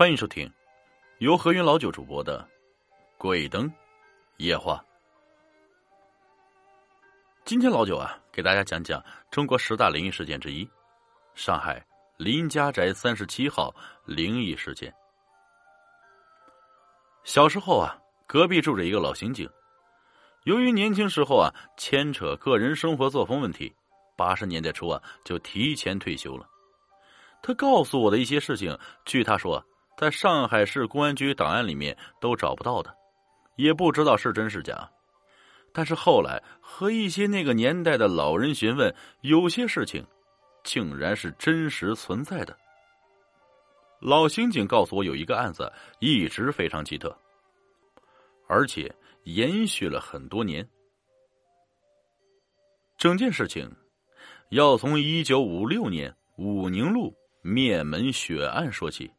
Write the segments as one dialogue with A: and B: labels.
A: 欢迎收听由何云老九主播的《鬼灯夜话》。今天老九啊，给大家讲讲中国十大灵异事件之一——上海林家宅三十七号灵异事件。小时候啊，隔壁住着一个老刑警，由于年轻时候啊牵扯个人生活作风问题，八十年代初啊就提前退休了。他告诉我的一些事情，据他说。在上海市公安局档案里面都找不到的，也不知道是真是假。但是后来和一些那个年代的老人询问，有些事情竟然是真实存在的。老刑警告诉我，有一个案子一直非常奇特，而且延续了很多年。整件事情要从一九五六年武宁路灭门血案说起。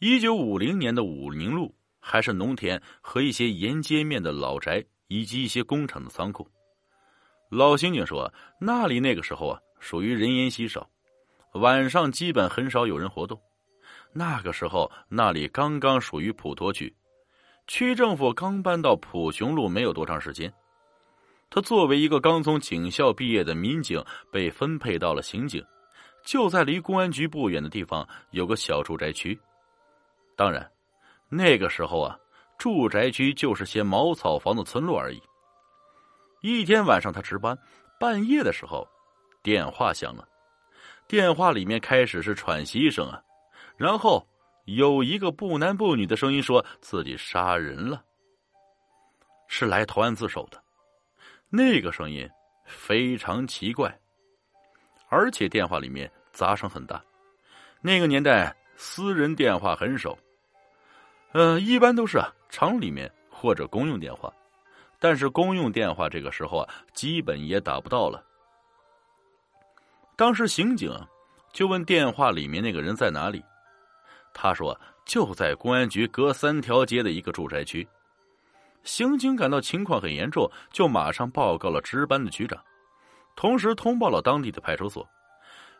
A: 一九五零年的武宁路还是农田和一些沿街面的老宅，以及一些工厂的仓库。老刑警说，那里那个时候啊，属于人烟稀少，晚上基本很少有人活动。那个时候，那里刚刚属于普陀区，区政府刚搬到普雄路没有多长时间。他作为一个刚从警校毕业的民警，被分配到了刑警，就在离公安局不远的地方有个小住宅区。当然，那个时候啊，住宅区就是些茅草房的村落而已。一天晚上，他值班，半夜的时候，电话响了。电话里面开始是喘息声啊，然后有一个不男不女的声音说自己杀人了，是来投案自首的。那个声音非常奇怪，而且电话里面杂声很大。那个年代，私人电话很少。呃，一般都是啊，厂里面或者公用电话，但是公用电话这个时候啊，基本也打不到了。当时刑警就问电话里面那个人在哪里，他说就在公安局隔三条街的一个住宅区。刑警感到情况很严重，就马上报告了值班的局长，同时通报了当地的派出所。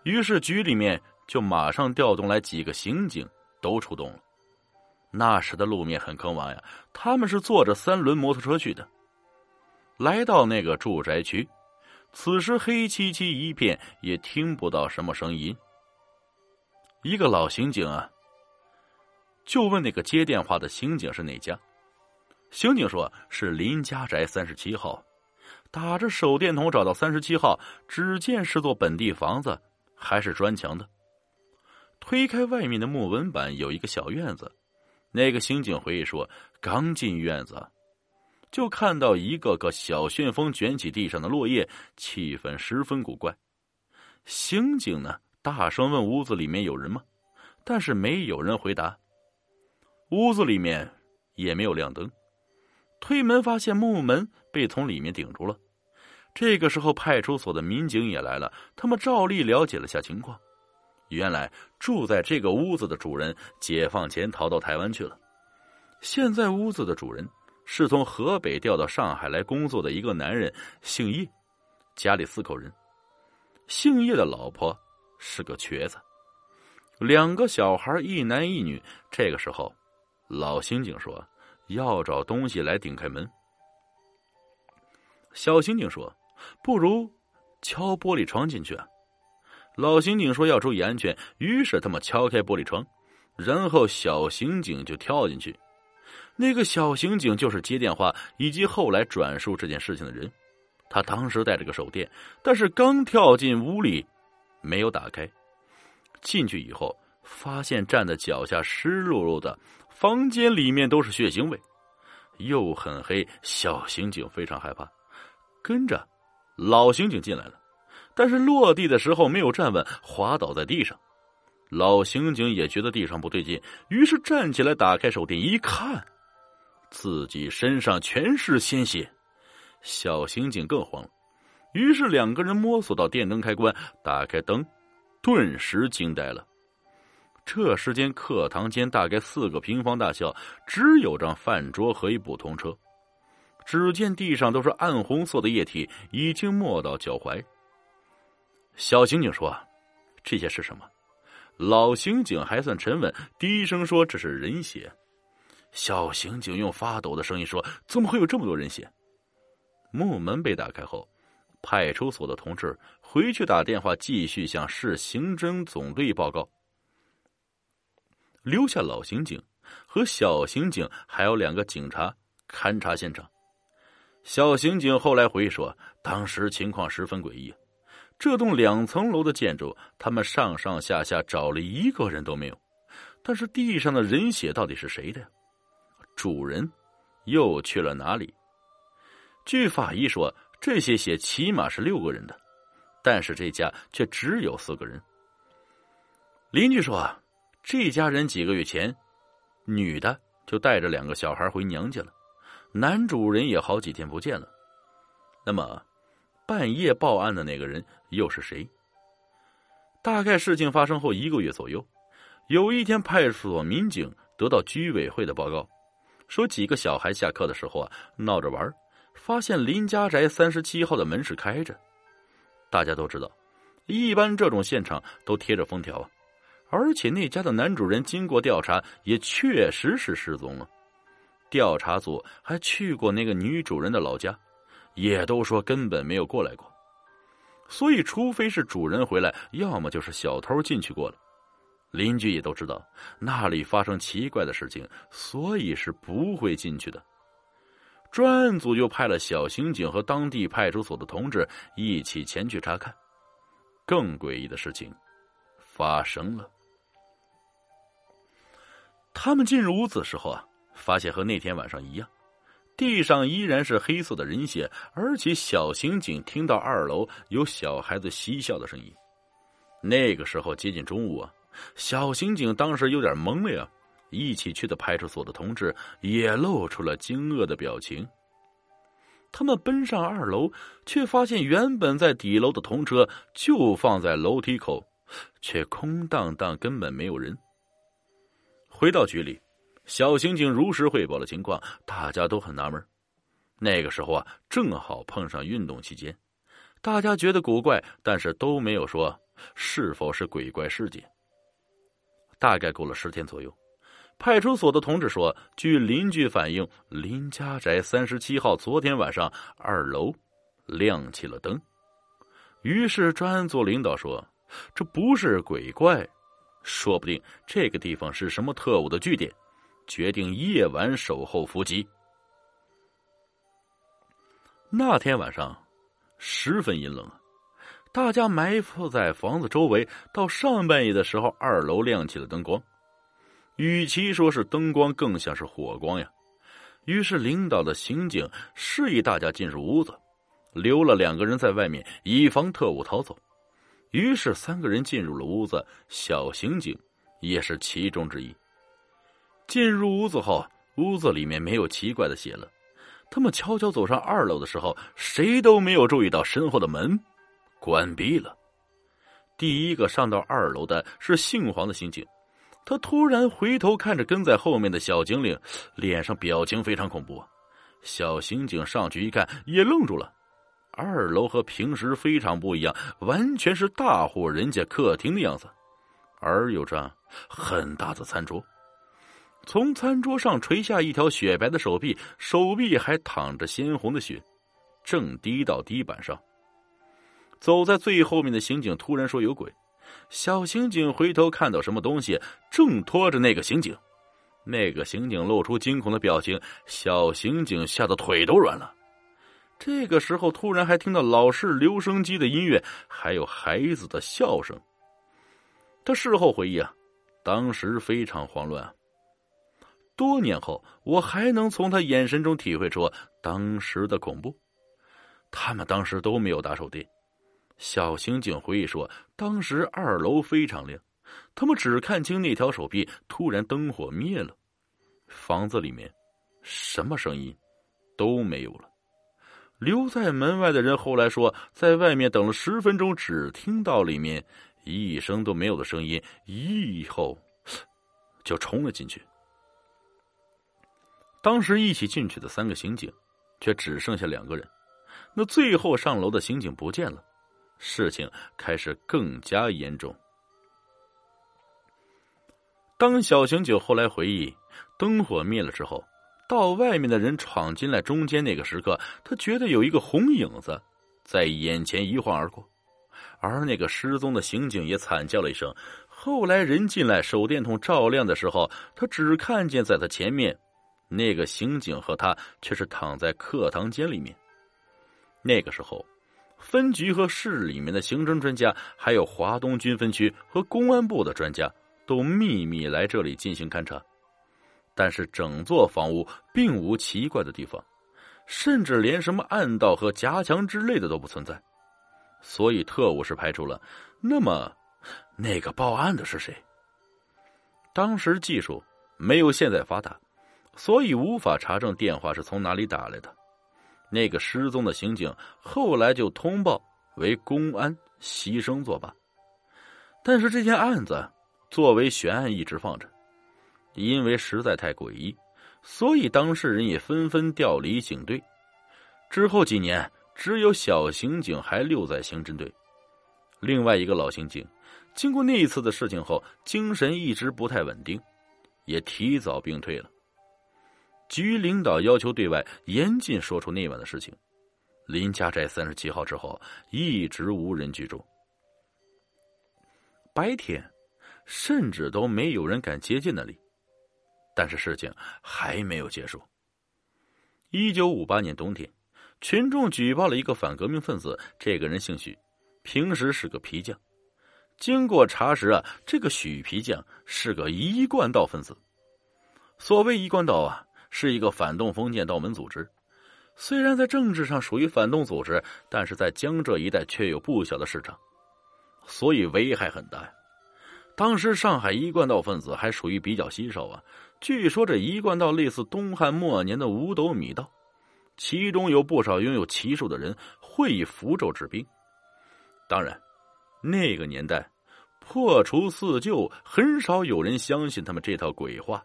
A: 于是局里面就马上调动来几个刑警，都出动了。那时的路面很坑洼呀，他们是坐着三轮摩托车去的。来到那个住宅区，此时黑漆漆一片，也听不到什么声音。一个老刑警啊，就问那个接电话的刑警是哪家。刑警说是林家宅三十七号。打着手电筒找到三十七号，只见是座本地房子，还是砖墙的。推开外面的木纹板，有一个小院子。那个刑警回忆说：“刚进院子，就看到一个个小旋风卷起地上的落叶，气氛十分古怪。刑警呢，大声问屋子里面有人吗？但是没有人回答。屋子里面也没有亮灯。推门发现木门被从里面顶住了。这个时候，派出所的民警也来了，他们照例了解了下情况。”原来住在这个屋子的主人，解放前逃到台湾去了。现在屋子的主人是从河北调到上海来工作的一个男人，姓叶，家里四口人。姓叶的老婆是个瘸子，两个小孩一男一女。这个时候，老刑警说要找东西来顶开门。小刑警说：“不如敲玻璃窗进去啊。”老刑警说要注意安全，于是他们敲开玻璃窗，然后小刑警就跳进去。那个小刑警就是接电话以及后来转述这件事情的人。他当时带着个手电，但是刚跳进屋里，没有打开。进去以后，发现站在脚下湿漉漉的，房间里面都是血腥味，又很黑。小刑警非常害怕，跟着老刑警进来了。但是落地的时候没有站稳，滑倒在地上。老刑警也觉得地上不对劲，于是站起来，打开手电一看，自己身上全是鲜血。小刑警更慌了，于是两个人摸索到电灯开关，打开灯，顿时惊呆了。这时间课堂间大概四个平方大小，只有张饭桌和一部通车。只见地上都是暗红色的液体，已经没到脚踝。小刑警说：“这些是什么？”老刑警还算沉稳，低声说：“这是人血。”小刑警用发抖的声音说：“怎么会有这么多人血？”木门被打开后，派出所的同志回去打电话，继续向市刑侦总队报告，留下老刑警和小刑警还有两个警察勘察现场。小刑警后来回忆说，当时情况十分诡异。这栋两层楼的建筑，他们上上下下找了一个人都没有，但是地上的人血到底是谁的？主人又去了哪里？据法医说，这些血起码是六个人的，但是这家却只有四个人。邻居说，这家人几个月前，女的就带着两个小孩回娘家了，男主人也好几天不见了。那么，半夜报案的那个人又是谁？大概事情发生后一个月左右，有一天，派出所民警得到居委会的报告。说几个小孩下课的时候啊，闹着玩，发现林家宅三十七号的门是开着。大家都知道，一般这种现场都贴着封条啊。而且那家的男主人经过调查，也确实是失踪了。调查组还去过那个女主人的老家，也都说根本没有过来过。所以，除非是主人回来，要么就是小偷进去过了。邻居也都知道那里发生奇怪的事情，所以是不会进去的。专案组就派了小刑警和当地派出所的同志一起前去查看。更诡异的事情发生了。他们进入屋子的时候啊，发现和那天晚上一样，地上依然是黑色的人血，而且小刑警听到二楼有小孩子嬉笑的声音。那个时候接近中午啊。小刑警当时有点懵了呀，一起去的派出所的同志也露出了惊愕的表情。他们奔上二楼，却发现原本在底楼的童车就放在楼梯口，却空荡荡，根本没有人。回到局里，小刑警如实汇报了情况，大家都很纳闷。那个时候啊，正好碰上运动期间，大家觉得古怪，但是都没有说是否是鬼怪事件。大概过了十天左右，派出所的同志说，据邻居反映，林家宅三十七号昨天晚上二楼亮起了灯。于是专案组领导说：“这不是鬼怪，说不定这个地方是什么特务的据点，决定夜晚守候伏击。”那天晚上十分阴冷。大家埋伏在房子周围，到上半夜的时候，二楼亮起了灯光。与其说是灯光，更像是火光呀。于是，领导的刑警示意大家进入屋子，留了两个人在外面，以防特务逃走。于是，三个人进入了屋子，小刑警也是其中之一。进入屋子后，屋子里面没有奇怪的血了。他们悄悄走上二楼的时候，谁都没有注意到身后的门。关闭了。第一个上到二楼的是姓黄的刑警，他突然回头看着跟在后面的小精灵，脸上表情非常恐怖。小刑警上去一看，也愣住了。二楼和平时非常不一样，完全是大户人家客厅的样子，而有着很大的餐桌。从餐桌上垂下一条雪白的手臂，手臂还淌着鲜红的血，正滴到地板上。走在最后面的刑警突然说：“有鬼！”小刑警回头看到什么东西正拖着那个刑警，那个刑警露出惊恐的表情，小刑警吓得腿都软了。这个时候，突然还听到老式留声机的音乐，还有孩子的笑声。他事后回忆啊，当时非常慌乱。多年后，我还能从他眼神中体会出当时的恐怖。他们当时都没有打手电。小刑警回忆说：“当时二楼非常亮，他们只看清那条手臂。突然灯火灭了，房子里面什么声音都没有了。留在门外的人后来说，在外面等了十分钟，只听到里面一声都没有的声音，一后就冲了进去。当时一起进去的三个刑警，却只剩下两个人。那最后上楼的刑警不见了。”事情开始更加严重。当小刑警后来回忆，灯火灭了之后，到外面的人闯进来中间那个时刻，他觉得有一个红影子在眼前一晃而过，而那个失踪的刑警也惨叫了一声。后来人进来，手电筒照亮的时候，他只看见在他前面，那个刑警和他却是躺在课堂间里面。那个时候。分局和市里面的刑侦专家，还有华东军分区和公安部的专家，都秘密来这里进行勘查。但是整座房屋并无奇怪的地方，甚至连什么暗道和夹墙之类的都不存在。所以特务是排除了。那么，那个报案的是谁？当时技术没有现在发达，所以无法查证电话是从哪里打来的。那个失踪的刑警后来就通报为公安牺牲作罢，但是这件案子作为悬案一直放着，因为实在太诡异，所以当事人也纷纷调离警队。之后几年，只有小刑警还留在刑侦队。另外一个老刑警，经过那一次的事情后，精神一直不太稳定，也提早病退了。局领导要求对外严禁说出那晚的事情。林家寨三十七号之后一直无人居住，白天甚至都没有人敢接近那里。但是事情还没有结束。一九五八年冬天，群众举报了一个反革命分子，这个人姓许，平时是个皮匠。经过查实啊，这个许皮匠是个一贯道分子。所谓一贯道啊。是一个反动封建道门组织，虽然在政治上属于反动组织，但是在江浙一带却有不小的市场，所以危害很大呀。当时上海一贯道分子还属于比较稀少啊。据说这一贯道类似东汉末年的五斗米道，其中有不少拥有奇术的人会以符咒治病。当然，那个年代破除四旧，很少有人相信他们这套鬼话。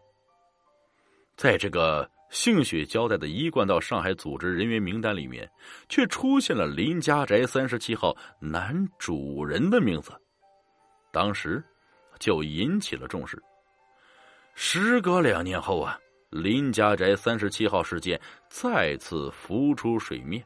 A: 在这个姓许交代的一贯到上海组织人员名单里面，却出现了林家宅三十七号男主人的名字，当时就引起了重视。时隔两年后啊，林家宅三十七号事件再次浮出水面。